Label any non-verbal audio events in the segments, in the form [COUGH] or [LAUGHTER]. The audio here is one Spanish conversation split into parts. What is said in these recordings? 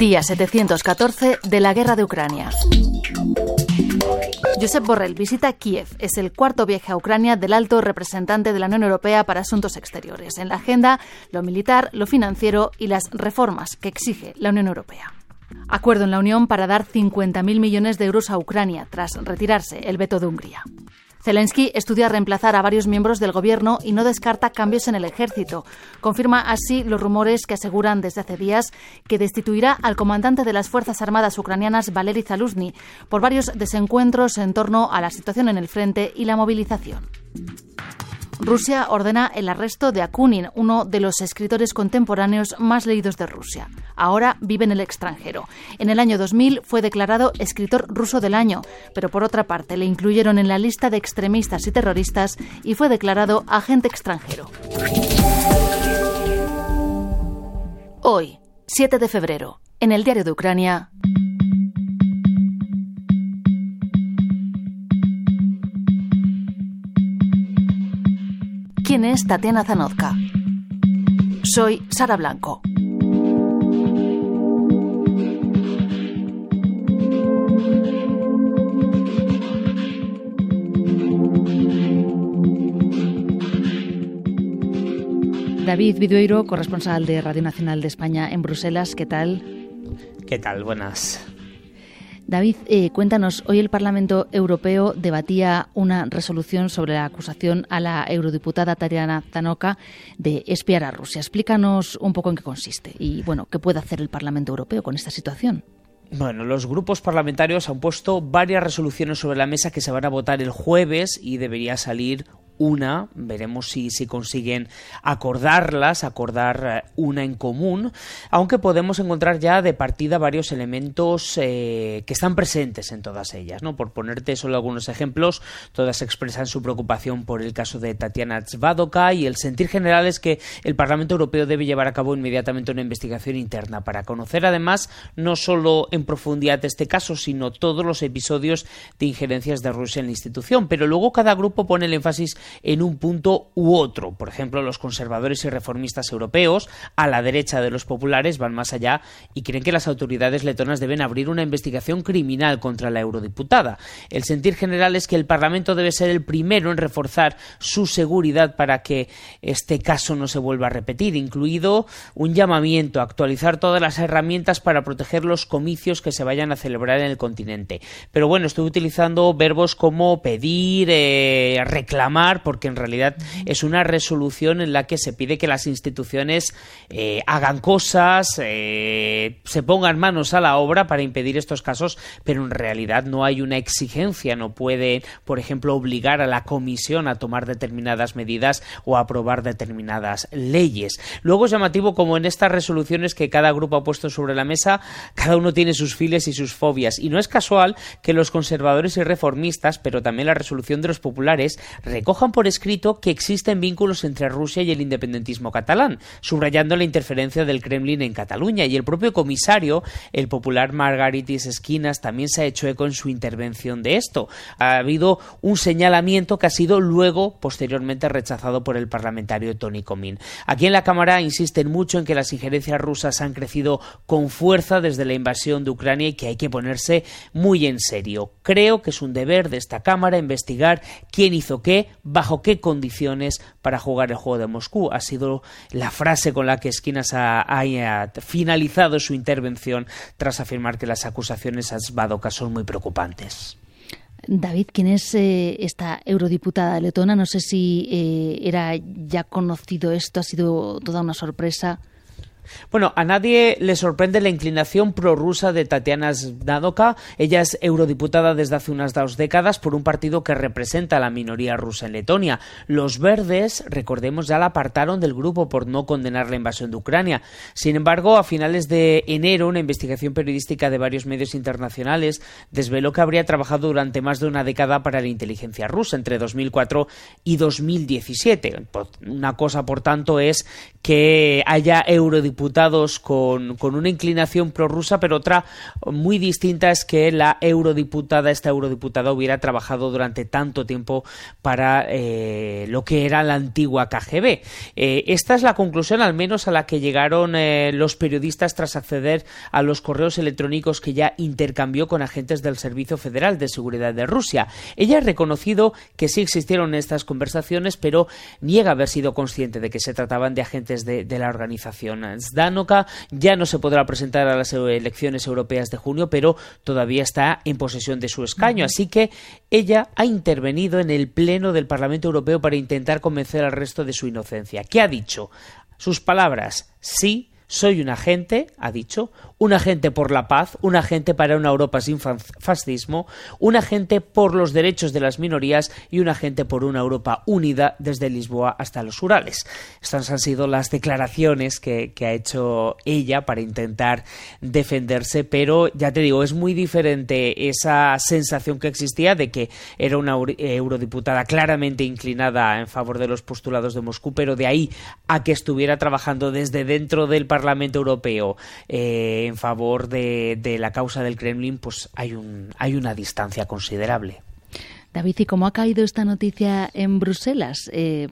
Día 714 de la guerra de Ucrania. Josep Borrell visita Kiev. Es el cuarto viaje a Ucrania del alto representante de la Unión Europea para Asuntos Exteriores. En la agenda, lo militar, lo financiero y las reformas que exige la Unión Europea. Acuerdo en la Unión para dar 50.000 millones de euros a Ucrania tras retirarse el veto de Hungría. Zelensky estudia reemplazar a varios miembros del gobierno y no descarta cambios en el ejército. Confirma así los rumores que aseguran desde hace días que destituirá al comandante de las Fuerzas Armadas ucranianas, Valery Zaluzny, por varios desencuentros en torno a la situación en el frente y la movilización. Rusia ordena el arresto de Akunin, uno de los escritores contemporáneos más leídos de Rusia. Ahora vive en el extranjero. En el año 2000 fue declarado escritor ruso del año, pero por otra parte le incluyeron en la lista de extremistas y terroristas y fue declarado agente extranjero. Hoy, 7 de febrero, en el diario de Ucrania. ¿Quién es Tatiana Zanozka? Soy Sara Blanco. David Vidueiro, corresponsal de Radio Nacional de España en Bruselas, ¿qué tal? ¿Qué tal? Buenas. David, eh, cuéntanos, hoy el Parlamento Europeo debatía una resolución sobre la acusación a la eurodiputada Tatiana Zanoka de espiar a Rusia. Explícanos un poco en qué consiste y, bueno, qué puede hacer el Parlamento Europeo con esta situación. Bueno, los grupos parlamentarios han puesto varias resoluciones sobre la mesa que se van a votar el jueves y debería salir una, veremos si, si consiguen acordarlas, acordar eh, una en común, aunque podemos encontrar ya de partida varios elementos eh, que están presentes en todas ellas. ¿no? Por ponerte solo algunos ejemplos, todas expresan su preocupación por el caso de Tatiana Zvadoka y el sentir general es que el Parlamento Europeo debe llevar a cabo inmediatamente una investigación interna para conocer además no solo en profundidad este caso, sino todos los episodios de injerencias de Rusia en la institución. Pero luego cada grupo pone el énfasis en un punto u otro. Por ejemplo, los conservadores y reformistas europeos, a la derecha de los populares, van más allá y creen que las autoridades letonas deben abrir una investigación criminal contra la eurodiputada. El sentir general es que el Parlamento debe ser el primero en reforzar su seguridad para que este caso no se vuelva a repetir, incluido un llamamiento a actualizar todas las herramientas para proteger los comicios que se vayan a celebrar en el continente. Pero bueno, estoy utilizando verbos como pedir, eh, reclamar, porque en realidad es una resolución en la que se pide que las instituciones eh, hagan cosas, eh, se pongan manos a la obra para impedir estos casos, pero en realidad no hay una exigencia, no puede, por ejemplo, obligar a la Comisión a tomar determinadas medidas o a aprobar determinadas leyes. Luego es llamativo como en estas resoluciones que cada grupo ha puesto sobre la mesa, cada uno tiene sus files y sus fobias, y no es casual que los conservadores y reformistas, pero también la resolución de los populares, recojan por escrito que existen vínculos entre Rusia y el independentismo catalán, subrayando la interferencia del Kremlin en Cataluña. Y el propio comisario, el popular Margaritis Esquinas, también se ha hecho eco en su intervención de esto. Ha habido un señalamiento que ha sido luego, posteriormente, rechazado por el parlamentario Tony Comín. Aquí en la Cámara insisten mucho en que las injerencias rusas han crecido con fuerza desde la invasión de Ucrania y que hay que ponerse muy en serio. Creo que es un deber de esta Cámara investigar quién hizo qué, bajo qué condiciones para jugar el juego de Moscú. Ha sido la frase con la que Esquinas ha, finalizado su intervención tras afirmar que las acusaciones a Svadoka son muy preocupantes. David, ¿quién es eh, esta eurodiputada letona? No sé si eh, era ya conocido esto, ha sido toda una sorpresa. Bueno, a nadie le sorprende la inclinación prorrusa de Tatiana Zdadoka. Ella es eurodiputada desde hace unas dos décadas por un partido que representa a la minoría rusa en Letonia. Los verdes, recordemos, ya la apartaron del grupo por no condenar la invasión de Ucrania. Sin embargo, a finales de enero, una investigación periodística de varios medios internacionales desveló que habría trabajado durante más de una década para la inteligencia rusa, entre 2004 y 2017. Una cosa, por tanto, es que haya eurodiputados eurodiputados con, con una inclinación prorrusa, pero otra muy distinta es que la eurodiputada, esta eurodiputada, hubiera trabajado durante tanto tiempo para eh, lo que era la antigua KGB. Eh, esta es la conclusión, al menos, a la que llegaron eh, los periodistas tras acceder a los correos electrónicos que ya intercambió con agentes del Servicio Federal de Seguridad de Rusia. Ella ha reconocido que sí existieron estas conversaciones, pero niega haber sido consciente de que se trataban de agentes de, de la organización. Zdanoka ya no se podrá presentar a las elecciones europeas de junio, pero todavía está en posesión de su escaño. Así que ella ha intervenido en el Pleno del Parlamento Europeo para intentar convencer al resto de su inocencia. ¿Qué ha dicho? Sus palabras, sí, soy un agente, ha dicho, un agente por la paz, un agente para una Europa sin fascismo, un agente por los derechos de las minorías y un agente por una Europa unida desde Lisboa hasta los Urales. Estas han sido las declaraciones que, ha hecho ella para intentar defenderse, pero ya te digo, es muy diferente esa sensación que existía de que era una eurodiputada claramente inclinada en favor de los postulados de Moscú, pero de ahí a que estuviera trabajando desde dentro del Parlamento Europeo. Eh, en favor de, de la causa del Kremlin, pues hay, un, hay una distancia considerable. David, ¿y cómo ha caído esta noticia en Bruselas? Eh,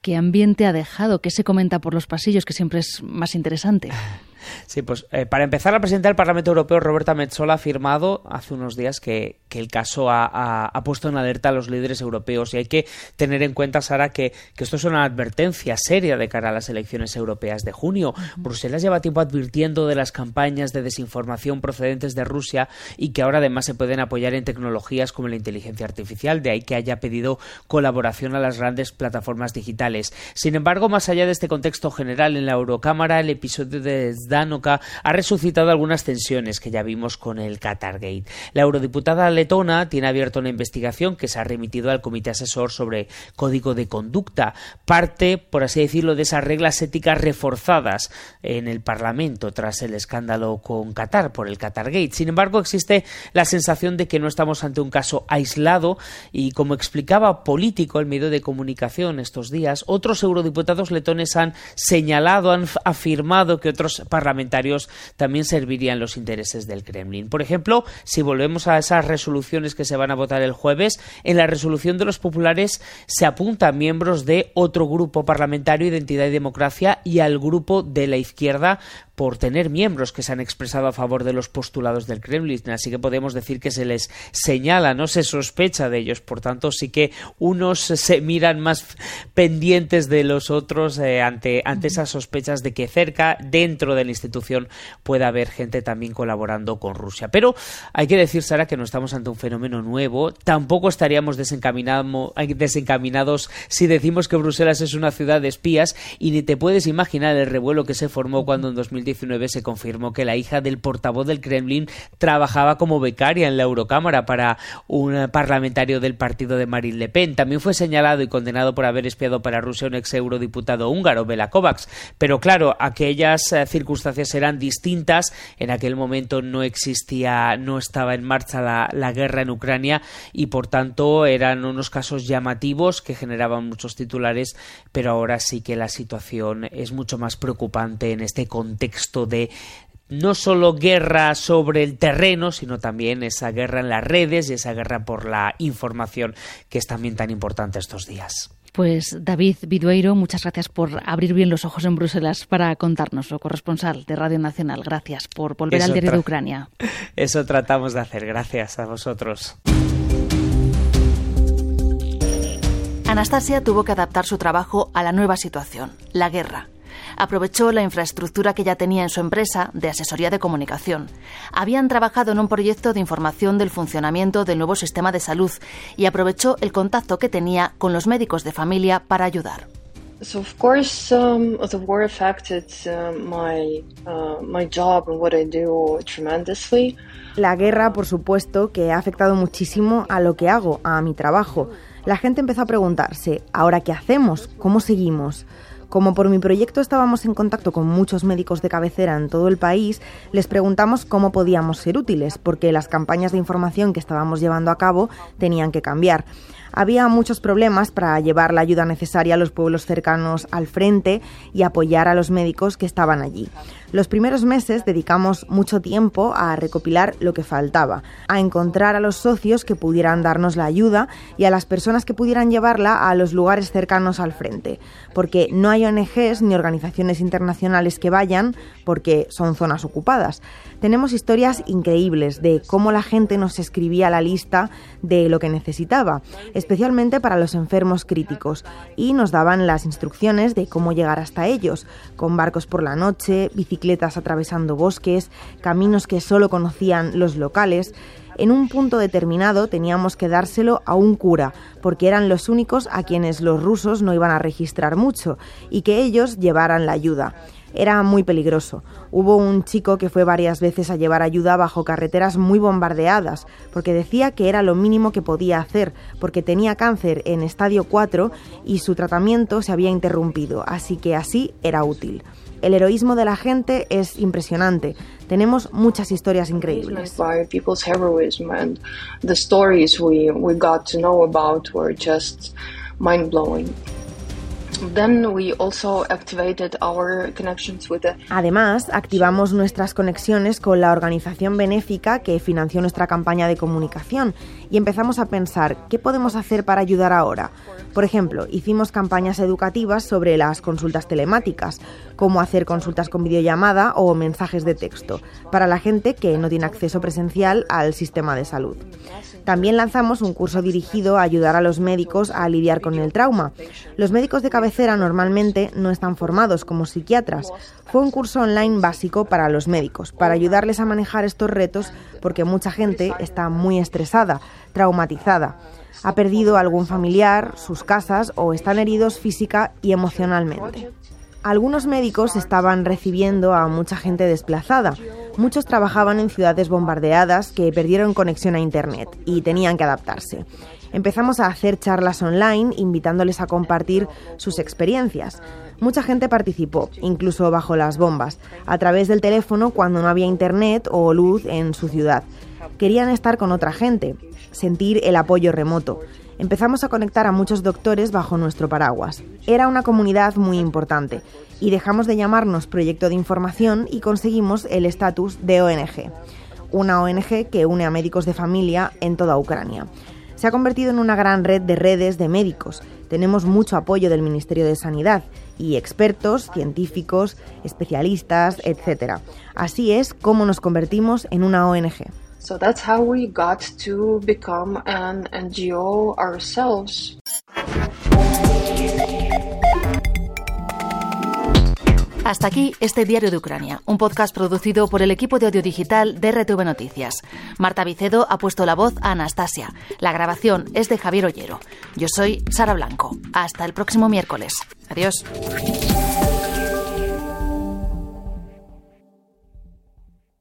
¿Qué ambiente ha dejado? ¿Qué se comenta por los pasillos, que siempre es más interesante? [LAUGHS] Sí, pues eh, para empezar, la presidenta del Parlamento Europeo, Roberta Metsola, ha afirmado hace unos días que, el caso ha, puesto en alerta a los líderes europeos y hay que tener en cuenta, Sara, que, esto es una advertencia seria de cara a las elecciones europeas de junio. Bruselas lleva tiempo advirtiendo de las campañas de desinformación procedentes de Rusia y que ahora además se pueden apoyar en tecnologías como la inteligencia artificial, de ahí que haya pedido colaboración a las grandes plataformas digitales. Sin embargo, más allá de este contexto general en la Eurocámara, el episodio de ha resucitado algunas tensiones que ya vimos con el Qatargate. La eurodiputada letona tiene abierta una investigación que se ha remitido al Comité Asesor sobre Código de Conducta, parte, por así decirlo, de esas reglas éticas reforzadas en el Parlamento tras el escándalo con Qatar por el Qatargate. Sin embargo, existe la sensación de que no estamos ante un caso aislado y, como explicaba Político, el medio de comunicación estos días, otros eurodiputados letones han señalado, han afirmado que otros parlamentarios también servirían los intereses del Kremlin. Por ejemplo, si volvemos a esas resoluciones que se van a votar el jueves, en la resolución de los populares se apunta a miembros de otro grupo parlamentario, Identidad y Democracia, y al grupo de la izquierda por tener miembros que se han expresado a favor de los postulados del Kremlin, así que podemos decir que se les señala, no se sospecha de ellos, por tanto sí que unos se miran más pendientes de los otros eh, ante, ante esas sospechas de que cerca, dentro de la institución, pueda haber gente también colaborando con Rusia. Pero hay que decir, Sara, que no estamos ante un fenómeno nuevo, tampoco estaríamos desencaminados si decimos que Bruselas es una ciudad de espías y ni te puedes imaginar el revuelo que se formó cuando en 2010 se confirmó que la hija del portavoz del Kremlin trabajaba como becaria en la Eurocámara para un parlamentario del partido de Marine Le Pen. También fue señalado y condenado por haber espiado para Rusia un ex eurodiputado húngaro, Bela Kovacs. Pero claro, aquellas eh, circunstancias eran distintas. En aquel momento no existía, no estaba en marcha la guerra en Ucrania y por tanto eran unos casos llamativos que generaban muchos titulares, pero ahora sí que la situación es mucho más preocupante en este contexto de no solo guerra sobre el terreno, sino también esa guerra en las redes y esa guerra por la información que es también tan importante estos días. Pues David Vidueiro, muchas gracias por abrir bien los ojos en Bruselas para contarnos, corresponsal de Radio Nacional. Gracias por volver al diario de Ucrania. [LAUGHS] Eso tratamos de hacer. Gracias a vosotros. Anastasia tuvo que adaptar su trabajo a la nueva situación, la guerra aprovechó la infraestructura que ya tenía en su empresa de asesoría de comunicación. Habían trabajado en un proyecto de información del funcionamiento del nuevo sistema de salud y aprovechó el contacto que tenía con los médicos de familia para ayudar. La guerra, por supuesto, que ha afectado muchísimo a lo que hago, a mi trabajo. La gente empezó a preguntarse, ¿ahora qué hacemos? ¿Cómo seguimos? Como por mi proyecto estábamos en contacto con muchos médicos de cabecera en todo el país, les preguntamos cómo podíamos ser útiles, porque las campañas de información que estábamos llevando a cabo tenían que cambiar. Había muchos problemas para llevar la ayuda necesaria a los pueblos cercanos al frente y apoyar a los médicos que estaban allí. Los primeros meses dedicamos mucho tiempo a recopilar lo que faltaba, a encontrar a los socios que pudieran darnos la ayuda y a las personas que pudieran llevarla a los lugares cercanos al frente, porque no hay ONGs ni organizaciones internacionales que vayan porque son zonas ocupadas. Tenemos historias increíbles de cómo la gente nos escribía la lista de lo que necesitaba, especialmente para los enfermos críticos, y nos daban las instrucciones de cómo llegar hasta ellos, con barcos por la noche, bicicletas atravesando bosques, caminos que solo conocían los locales. En un punto determinado teníamos que dárselo a un cura, porque eran los únicos a quienes los rusos no iban a registrar mucho, y que ellos llevaran la ayuda. Era muy peligroso. Hubo un chico que fue varias veces a llevar ayuda bajo carreteras muy bombardeadas, porque decía que era lo mínimo que podía hacer, porque tenía cáncer en estadio 4 y su tratamiento se había interrumpido, así que así era útil. El heroísmo de la gente es impresionante. Tenemos muchas historias increíbles. Además, activamos nuestras conexiones con la organización benéfica que financió nuestra campaña de comunicación y empezamos a pensar qué podemos hacer para ayudar ahora. Por ejemplo, hicimos campañas educativas sobre las consultas telemáticas, cómo hacer consultas con videollamada o mensajes de texto, para la gente que no tiene acceso presencial al sistema de salud. También lanzamos un curso dirigido a ayudar a los médicos a lidiar con el trauma. Los médicos de cabecera normalmente no están formados como psiquiatras. Fue un curso online básico para los médicos, para ayudarles a manejar estos retos porque mucha gente está muy estresada, traumatizada. Ha perdido algún familiar, sus casas o están heridos física y emocionalmente. Algunos médicos estaban recibiendo a mucha gente desplazada. Muchos trabajaban en ciudades bombardeadas que perdieron conexión a Internet y tenían que adaptarse. Empezamos a hacer charlas online invitándoles a compartir sus experiencias. Mucha gente participó, incluso bajo las bombas, a través del teléfono cuando no había Internet o luz en su ciudad. Querían estar con otra gente, sentir el apoyo remoto empezamos a conectar a muchos doctores bajo nuestro paraguas. Era una comunidad muy importante y dejamos de llamarnos proyecto de información y conseguimos el estatus de ONG, una ONG que une a médicos de familia en toda Ucrania. Se ha convertido en una gran red de redes de médicos. Tenemos mucho apoyo del Ministerio de Sanidad y expertos, científicos, especialistas, etc. Así es como nos convertimos en una ONG. So that's how we got to become an NGO ourselves. Hasta aquí este Diario de Ucrania, un podcast producido por el equipo de audio digital de RTV Noticias. Marta Vicedo ha puesto la voz a Anastasia. La grabación es de Javier Ollero. Yo soy Sara Blanco. Hasta el próximo miércoles. Adiós.